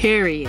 Period.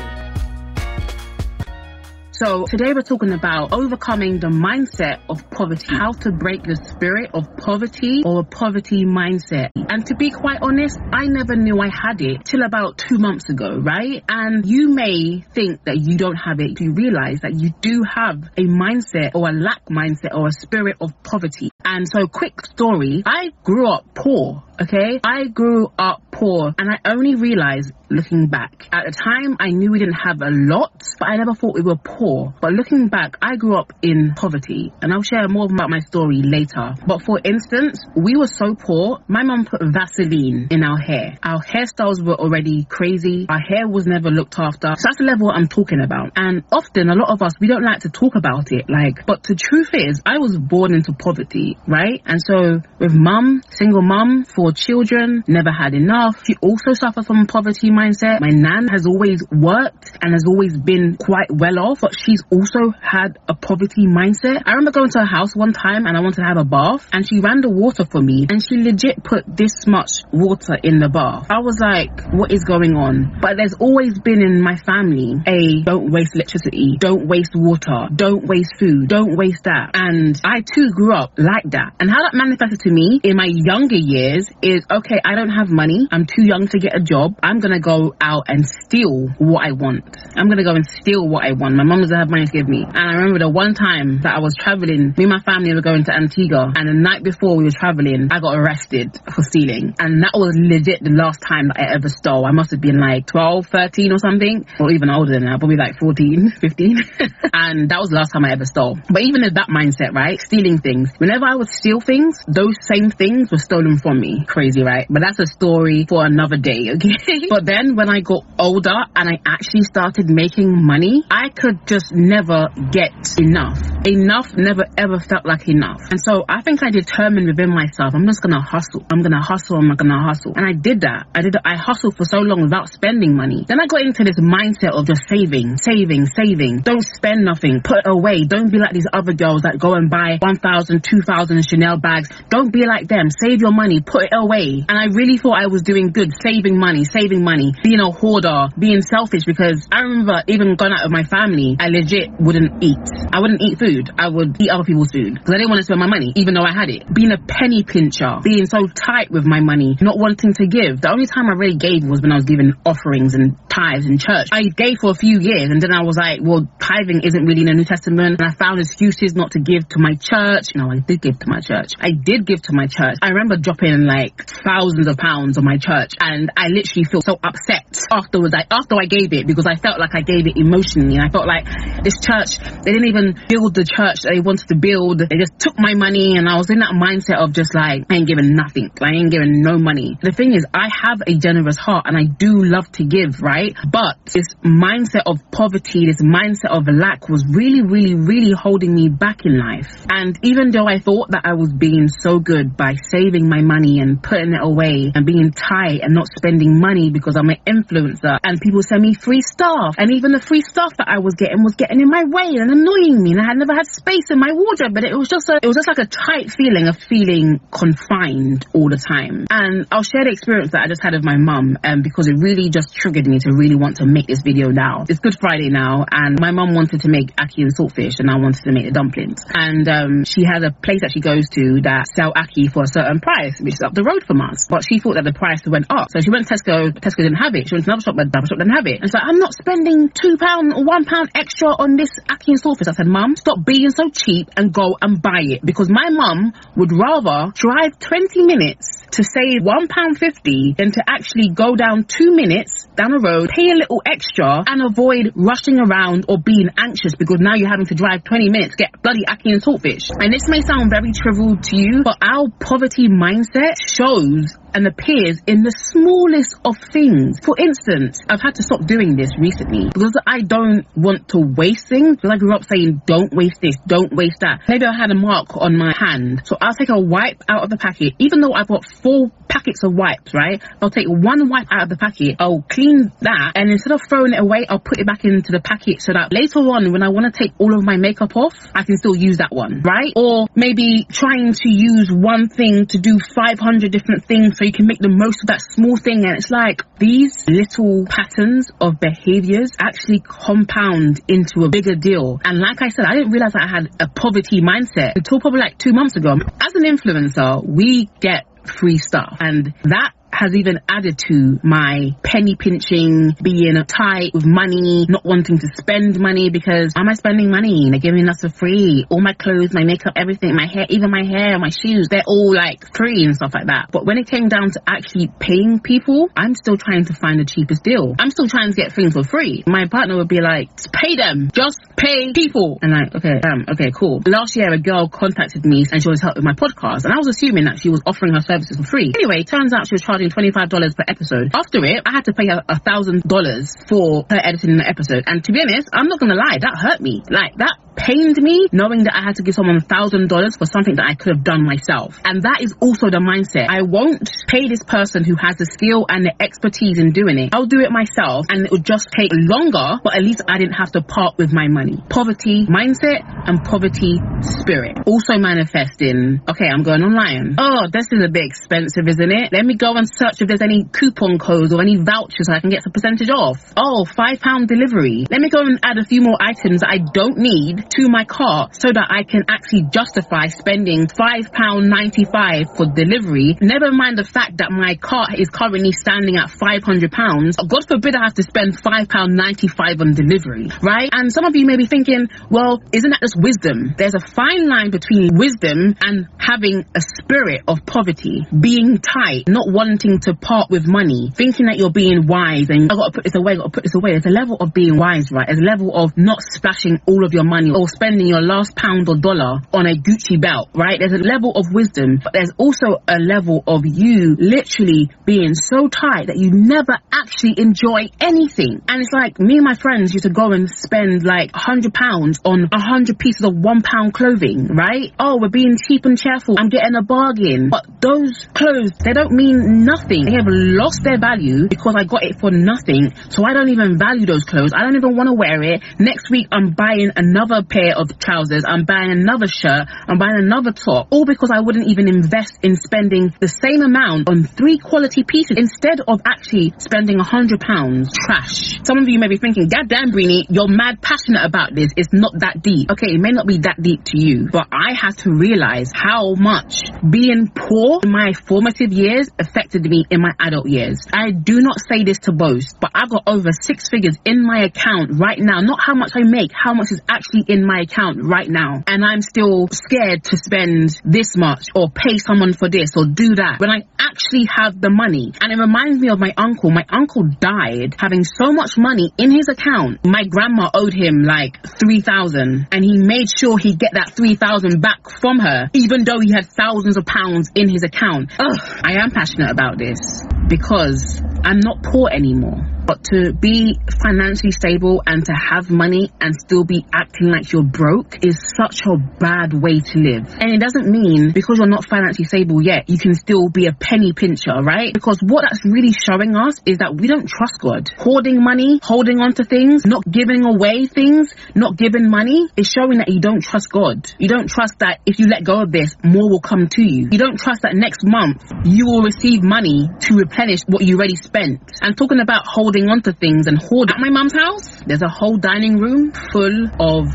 So today we're talking about overcoming the mindset of poverty, how to break the spirit of poverty or a poverty mindset. And to be quite honest, I never knew I had it till about two months ago, right? And you may think that you don't have it. You realize that you do have a mindset or a lack mindset or a spirit of poverty. And so quick story, I grew up poor. Okay, I grew up poor and I only realized looking back. At the time, I knew we didn't have a lot, but I never thought we were poor. But looking back, I grew up in poverty and I'll share more about my story later. But for instance, we were so poor, my mum put Vaseline in our hair. Our hairstyles were already crazy. Our hair was never looked after. So that's the level I'm talking about. And often, a lot of us, we don't like to talk about it. Like, but the truth is, I was born into poverty, right? And so with mum, single mum, children, never had enough. She also suffered from poverty mindset. My nan has always worked and has always been quite well off, but she's also had a poverty mindset. I remember going to her house one time and I wanted to have a bath and she ran the water for me and she legit put this much water in the bath. I was like, what is going on? But there's always been in my family a don't waste electricity, don't waste water, don't waste food, don't waste that. And I too grew up like that. And how that manifested to me in my younger years is okay, I don't have money. I'm too young to get a job. I'm gonna go out and steal what I want. I'm gonna go and steal what I want. My mom doesn't have money to give me. And I remember the one time that I was traveling, me and my family were going to Antigua, and the night before we were traveling, I got arrested for stealing. And that was legit the last time that I ever stole. I must have been like 12, 13 or something, or even older than that, probably like 14, 15. and that was the last time I ever stole. But even in that mindset, right? Stealing things. Whenever I would steal things, those same things were stolen from me. Crazy, right? But that's a story for another day, okay? but then when I got older and I actually started making money, I could just never get enough. Enough never ever felt like enough. And so I think I determined within myself, I'm just gonna hustle. I'm gonna hustle, I'm gonna hustle. And I did that. I did I hustled for so long without spending money. Then I got into this mindset of just saving, saving, saving. Don't spend nothing. Put away. Don't be like these other girls that go and buy 1,000, 2,000 Chanel bags. Don't be like them. Save your money. Put it away. And I really thought I was doing good, saving money, saving money, being a hoarder, being selfish because I remember even going out with my family, I legit wouldn't eat. I wouldn't eat food. I would eat other people's food because I didn't want to spend my money, even though I had it. Being a penny pincher, being so tight with my money, not wanting to give. The only time I really gave was when I was giving offerings and tithes in church. I gave for a few years and then I was like, well, tithing isn't really in the New Testament. And I found excuses not to give to my church. No, I did give to my church. I did give to my church. I remember dropping like thousands of pounds on my church and I literally feel so upset afterwards. I, after I gave it because I felt like I gave it emotionally. And I felt like this church, they didn't even build the church they wanted to build. They just took my money and I was in that mindset of just like, I ain't giving nothing. I ain't giving no money. The thing is, I have a generous heart and I do love to give, right? But this mindset of poverty, this mindset of lack was really, really, really holding me back in life. And even though I thought that I was being so good by saving my money and putting it away and being tight and not spending money because I'm an influencer. And people send me free stuff. And even the free stuff that I was getting was getting in my way and annoying me. And I had never had space in my wardrobe. But it was just a it was just like a tight feeling of feeling confined all the time. And I'll share the experience that I just had with my mum um, because it really just triggered me to really want to make this video now. It's Good Friday now and my mum wanted to make ackee and saltfish and I wanted to make the dumplings. And um, she has a place that she goes to that sell ackee for a certain price which is up road from us but she thought that the price went up. So she went to Tesco Tesco didn't have it. She went to another shop but another shop didn't have it. And so I'm not spending two pound or one pound extra on this ackee and saltfish I said mum stop being so cheap and go and buy it. Because my mum would rather drive 20 minutes to save one pound fifty than to actually go down two minutes down the road, pay a little extra, and avoid rushing around or being anxious because now you're having to drive 20 minutes get bloody ackee and saltfish. And this may sound very trivial to you, but our poverty mindset shows and appears in the smallest of things. For instance, I've had to stop doing this recently because I don't want to waste things. Because I grew up saying, don't waste this, don't waste that. Maybe I had a mark on my hand. So I'll take a wipe out of the packet, even though I've got four packets of wipes, right? I'll take one wipe out of the packet, I'll clean that, and instead of throwing it away, I'll put it back into the packet so that later on, when I want to take all of my makeup off, I can still use that one, right? Or maybe trying to use one thing to do 500 different things so you can make the most of that small thing. And it's like these little patterns of behaviors actually compound into a bigger deal. And like I said, I didn't realize I had a poverty mindset until probably like two months ago. As an influencer, we get free stuff. And that has even added to my penny pinching, being a tight with money, not wanting to spend money because am I spending money? They're giving us for free. All my clothes, my makeup, everything, my hair, even my hair, my shoes, they're all like free and stuff like that. But when it came down to actually paying people, I'm still trying to find the cheapest deal. I'm still trying to get things for free. My partner would be like, pay them, just pay people. And like, okay, um, okay, cool. Last year, a girl contacted me and she was helping with my podcast. And I was assuming that she was offering her services for free. Anyway, turns out she was charging $25 per episode. After it, I had to pay her a thousand dollars for her editing the episode. And to be honest, I'm not gonna lie, that hurt me. Like that pained me knowing that I had to give someone a thousand dollars for something that I could have done myself. And that is also the mindset. I won't pay this person who has the skill and the expertise in doing it. I'll do it myself and it would just take longer, but at least I didn't have to part with my money. Poverty mindset and poverty spirit. Also manifesting, okay, I'm going online. Oh, this is a bit expensive, isn't it? Let me go and search if there's any coupon codes or any vouchers I can get some percentage off. Oh, five pound delivery. Let me go and add a few more items I don't need to my cart so that I can actually justify spending £5.95 for delivery. Never mind the fact that my cart is currently standing at £500. God forbid I have to spend £5.95 on delivery, right? And some of you may be thinking, well, isn't that just wisdom? There's a fine line between wisdom and having a spirit of poverty, being tight, not wanting to part with money, thinking that you're being wise and I gotta put this away, gotta put this away. There's a level of being wise, right? There's a level of not splashing all of your money or spending your last pound or dollar on a Gucci belt, right? There's a level of wisdom, but there's also a level of you literally being so tight that you never actually enjoy anything. And it's like me and my friends used to go and spend like hundred pounds on a hundred pieces of one pound clothing, right? Oh, we're being cheap and cheerful. I'm getting a bargain. But those clothes, they don't mean nothing. They have lost their value because I got it for nothing. So I don't even value those clothes. I don't even want to wear it. Next week I'm buying another pair of trousers. I'm buying another shirt. I'm buying another top. All because I wouldn't even invest in spending the same amount on three quality pieces instead of actually spending a hundred pounds. Trash. Some of you may be thinking, God damn, Breeny, you're mad passionate about this. It's not that deep. Okay, it may not be that deep to you, but I had to realize how much being poor in my formative years affected me in my adult years. I do not say this to boast, but I've got over six figures in my account right now. Not how much I make, how much is actually in my account right now. And I'm still scared to spend this much or pay someone for this or do that when I actually have the money. And it reminds me of my uncle. My uncle died having so much money in his account. My grandma owed him like 3000 and he made sure he'd get that 3000 back from her even though he had thousands of pounds in his account. Ugh, I am passionate about this because I'm not poor anymore. But to be financially stable and to have money and still be acting like you're broke is such a bad way to live. And it doesn't mean because you're not financially stable yet, you can still be a penny pincher, right? Because what that's really showing us is that we don't trust God. Hoarding money, holding on to things, not giving away things, not giving money is showing that you don't trust God. You don't trust that if you let go of this, more will come to you. You don't trust that next month you will receive money to replenish what you already spent. And talking about holding on to things and hoarding. At my mum's house, there's a whole dining room full of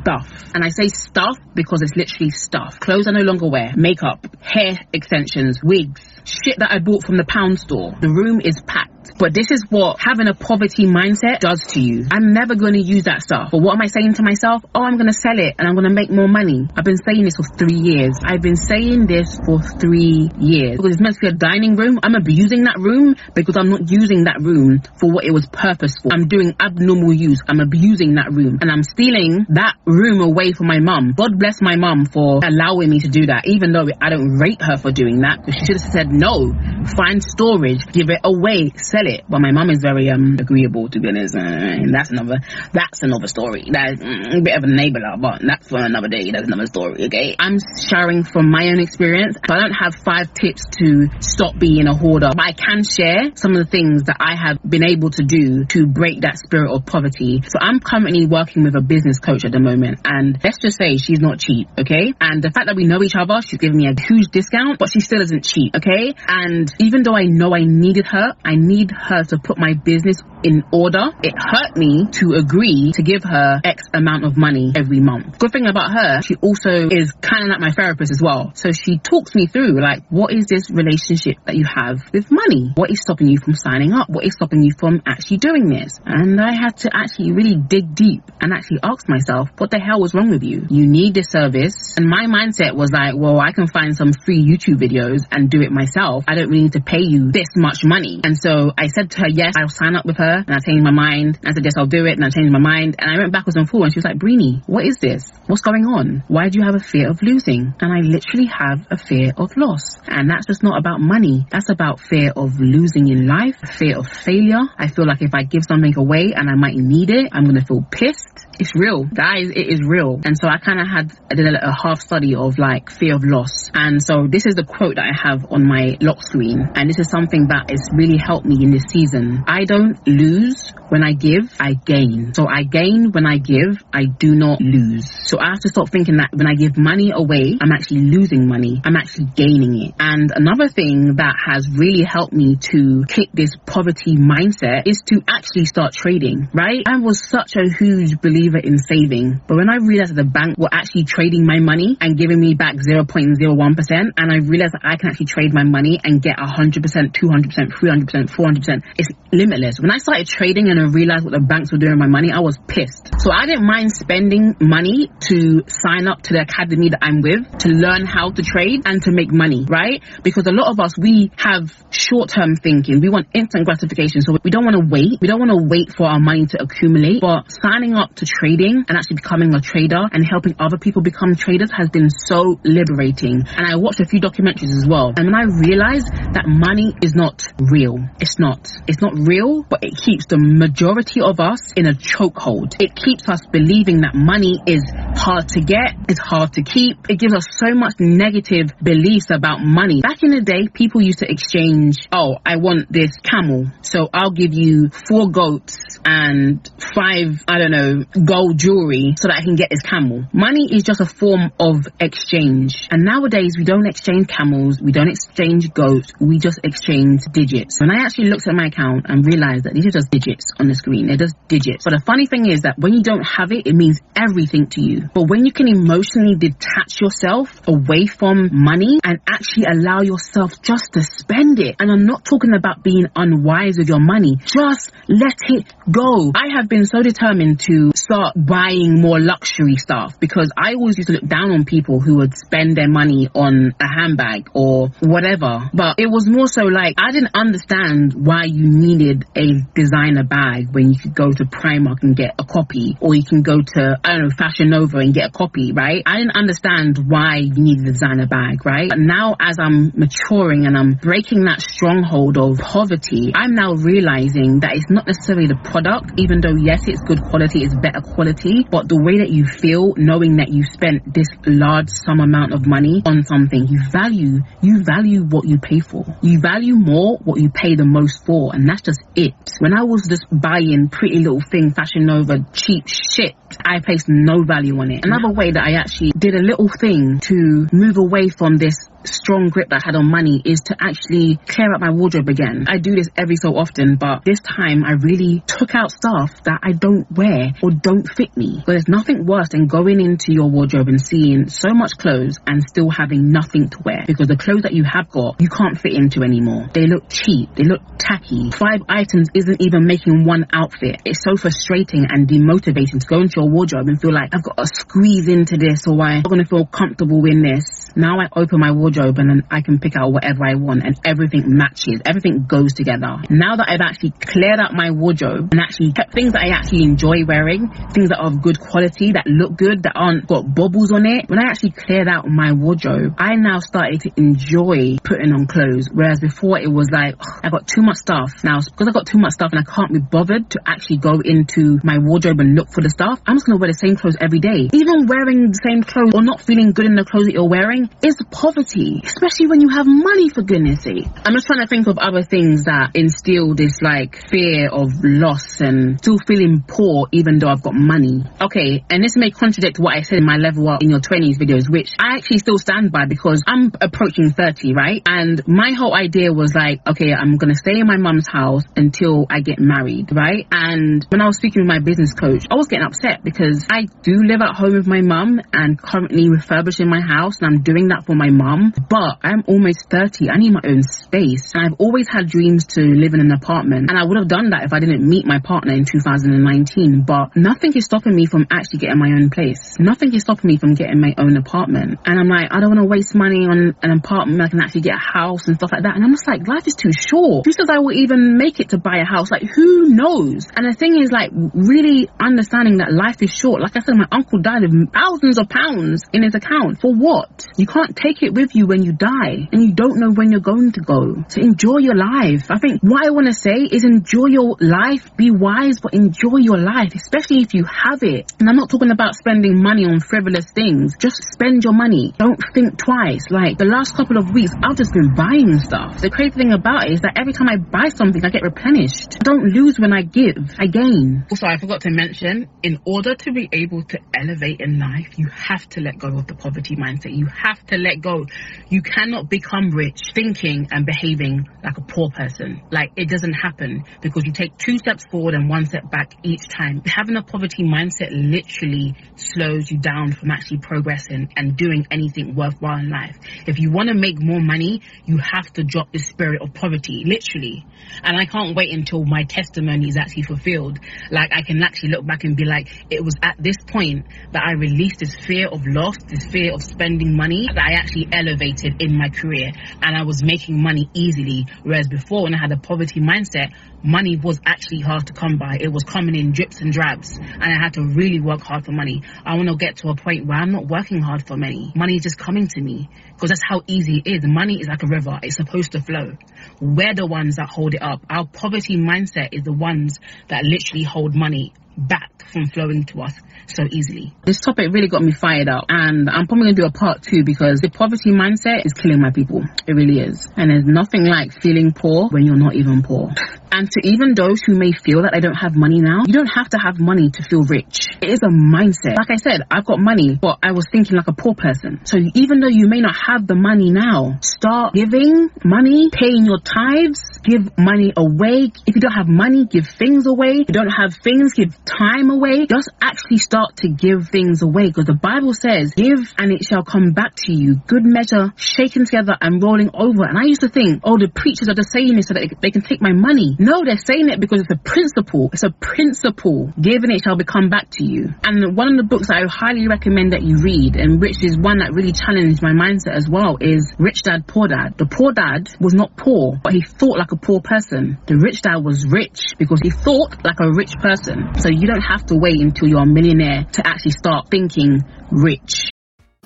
stuff. And I say stuff because it's literally stuff. Clothes I no longer wear, makeup, hair extensions, wigs, shit that I bought from the pound store. The room is packed. But this is what having a poverty mindset does to you. I'm never going to use that stuff. But what am I saying to myself? Oh, I'm going to sell it and I'm going to make more money. I've been saying this for three years. I've been saying this for three years. Because it's meant to be a dining room. I'm abusing that room because I'm not using that room for what it was purposeful. I'm doing abnormal use. I'm abusing that room and I'm stealing that room away from my mum. God bless my mum for allowing me to do that, even though I don't rate her for doing that. She should have said no. Find storage, give it away, sell it. But my mum is very um agreeable to be honest, and that's another that's another story. That's mm, a bit of a enabler, but that's for another day. That's another story. Okay, I'm sharing from my own experience. I don't have five tips to stop being a hoarder, but I can share some of the things that I have been able to do to break that spirit of poverty. So I'm currently working with a business coach at the moment, and let's just say she's not cheap. Okay, and the fact that we know each other, she's giving me a huge discount, but she still isn't cheap. Okay, and even though I know I needed her, I need her to put my business in order. It hurt me to agree to give her X amount of money every month. Good thing about her, she also is kind of like my therapist as well. So she talks me through like, what is this relationship that you have with money? What is stopping you from signing up? What is stopping you from actually doing this? And I had to actually really dig deep and actually ask myself, what the hell was wrong with you? You need this service. And my mindset was like, well, I can find some free YouTube videos and do it myself. I don't really need to pay you this much money. And so I said to her, yes, I'll sign up with her. And I changed my mind. I said, yes, I'll do it. And I changed my mind. And I went backwards and forwards. And she was like, Breeny, what is this? What's going on? Why do you have a fear of losing? And I literally have a fear of loss. And that's just not about money. That's about fear of losing in life, fear of failure. I feel like if I give something away and I might need it, I'm going to feel pissed. It's real. Guys, it is real. And so I kind of had, a, a half study of like fear of loss. And so this is the quote that I have on my lock screen. And this is something that has really helped me in this season. I don't lose when I give, I gain. So I gain when I give, I do not lose. So I have to stop thinking that when I give money away, I'm actually losing money. I'm actually gaining it. And another thing that has really helped me to kick this poverty mindset is to actually start trading, right? I was such a huge believer in saving. But when I realized that the bank were actually trading my money and giving me back 0.01%, and I realized that I can actually trade my money and get 100%, 200%, 300%, 400%, it's limitless. When I started trading and I realized what the banks were doing with my money, I was pissed. So I didn't mind spending money to sign up to the academy that I'm with to learn how to trade and to make money, right? Because a lot of us, we have short term thinking. We want instant gratification. So we don't want to wait. We don't want to wait for our money to accumulate. But signing up to trading and actually becoming a trader and helping other people become traders has been so liberating. And I watched a few documentaries as well. And I realized that money is not real, it's not. It's not real, but it keeps the majority of us in a chokehold. It keeps us believing that money is hard to get, it's hard to keep. It gives us so much negative beliefs about money. Back in the day, people used to exchange, oh, I want this camel, so I'll give you four goats and five, I don't know, gold jewelry so that I can get this camel. Money is just a form of exchange. And nowadays we don't exchange camels, we don't exchange goats, we just exchange digits. When I actually looked at my account and realized that these are just digits on the screen, they're just digits. But the funny thing is that when you don't have it, it means everything to you. But when you can emotionally detach yourself away from money and actually allow yourself just to spend it, and I'm not talking about being unwise with your money, just let it go go. I have been so determined to start buying more luxury stuff because I always used to look down on people who would spend their money on a handbag or whatever. But it was more so like I didn't understand why you needed a designer bag when you could go to Primark and get a copy or you can go to, I don't know, Fashion Nova and get a copy, right? I didn't understand why you needed a designer bag, right? But now as I'm maturing and I'm breaking that stronghold of poverty, I'm now realizing that it's not necessarily the product, even though yes, it's good quality, it's better quality, but the way that you feel knowing that you spent this large sum amount of money on something, you value, you value what you pay for. You value more what you pay the most for, and that's just it. When I was just buying pretty little thing, Fashion Nova, cheap shit, I placed no value on it. Another way that I actually did a little thing to move away from this strong grip that I had on money is to actually clear out my wardrobe again. I do this every so often, but this time I really took out stuff that I don't wear or don't fit me. But there's nothing worse than going into your wardrobe and seeing so much clothes and still having nothing to wear because the clothes that you have got, you can't fit into anymore. They look cheap, they look tacky. Five items isn't even making one outfit. It's so frustrating and demotivating to go into your wardrobe and feel like I've got to squeeze into this or I'm not going to feel comfortable in this. Now I open my wardrobe and then I can pick out whatever I want and everything matches, everything goes together. Now that I've actually cleared out my wardrobe and actually kept things that I actually enjoy wearing, things that are of good quality, that look good, that aren't got bubbles on it, when I actually cleared out my wardrobe, I now started to enjoy putting on clothes. Whereas before it was like, ugh, I got too much stuff. Now, because I've got too much stuff and I can't be bothered to actually go into my wardrobe and look for the stuff, I'm just gonna wear the same clothes every day. Even wearing the same clothes or not feeling good in the clothes that you're wearing is poverty, especially when you have money for goodness sake. I'm just trying to think of other things that instill this like fear of loss and still feeling poor even though I've got money. Okay, and this may contradict what I said in my level up in your 20s videos, which I actually still stand by because I'm approaching 30, right? And my whole idea was like, okay, I'm gonna stay in my mum's house until I get married, right? And when I was speaking with my business coach, I was getting upset because I do live at home with my mum and currently refurbishing my house and I'm doing that for my mum. But I'm almost 30. I need my own space. And I've always had dreams to live in an apartment. And I would have done that if I didn't meet my partner in 2019. But nothing is stopping me from actually getting my own place. Nothing is stopping me from getting my own apartment. And I'm like, I don't want to waste money on an apartment. I can actually get a house and stuff like that. And I'm just like, life is too short. Who says I will even make it to buy a house? Like, who knows? And the thing is, like, really understanding that life is short. Like I said, my uncle died with thousands of pounds in his account. For what? You can't take it with you when you die. And you don't know when you're going to go. So enjoy your life. I think what I want to say is enjoy your life. Be wise, but enjoy your life, especially if you have it. And I'm not talking about spending money on frivolous things. Just spend your money. Don't think twice. Like the last couple of weeks, I've just been buying stuff. The crazy thing about it is that every time I buy something, I get replenished. I don't lose when I give. I gain. Also, I forgot to mention, in order to be able to elevate in life, you have to let go of the poverty mindset. You have to let go. You cannot become rich thinking and behaving like a poor person. Like it doesn't happen because you take two steps forward and one step back each time. Having a poverty mindset literally slows you down from actually progressing and doing anything worthwhile in life. If you want to make more money, you have to drop the spirit of poverty, literally. And I can't wait until my testimony is actually fulfilled. Like I can actually look back and be like, it was at this point that I released this fear of loss, this fear of spending money, that I actually elevated in my career and I was making money easily. Whereas before, when I had a poverty mindset, money was actually hard to come by. It was coming in drips and drabs, and I had to really work hard for money. I want to get to a point where I'm not working hard for money. Money is just coming to me because that's how easy it is. Money is like a river, it's supposed to flow. We're the ones that hold it up. Our poverty mindset is the ones that literally hold money back from flowing to us so easily. This topic really got me fired up, and I'm probably gonna do a part two because the poverty mindset is killing my people. It really is. And there's nothing like feeling poor when you're not even poor. And to even those who may feel that I don't have money now, you don't have to have money to feel rich. It is a mindset. Like I said, I've got money, but I was thinking like a poor person. So even though you may not have the money now, start giving money, paying your tithes, give money away. If you don't have money, give things away. If you don't have things, give time away, just actually start to give things away because the Bible says, give and it shall come back to you. Good measure, shaken together and rolling over. And I used to think, oh, the preachers are just saying this so that they can take my money. No, they're saying it because it's a principle. It's a principle. Give and it shall become back to you. And one of the books I highly recommend that you read, and which is one that really challenged my mindset as well, is Rich Dad Poor Dad. The poor dad was not poor, but he thought like a poor person. The rich dad was rich because he thought like a rich person. So you don't have to wait until you're a millionaire to actually start thinking rich.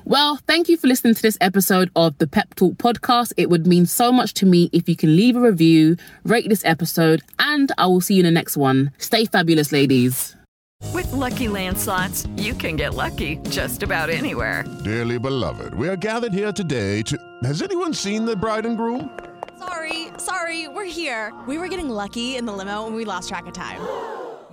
Well, thank you for listening to this episode of the Pep Talk podcast. It would mean so much to me if you can leave a review, rate this episode, and I will see you in the next one. Stay fabulous, ladies. With Lucky Land slots, you can get lucky just about anywhere. Dearly beloved, we are gathered here today to. Has anyone seen the bride and groom? Sorry, sorry, we're here. We were getting lucky in the limo and we lost track of time.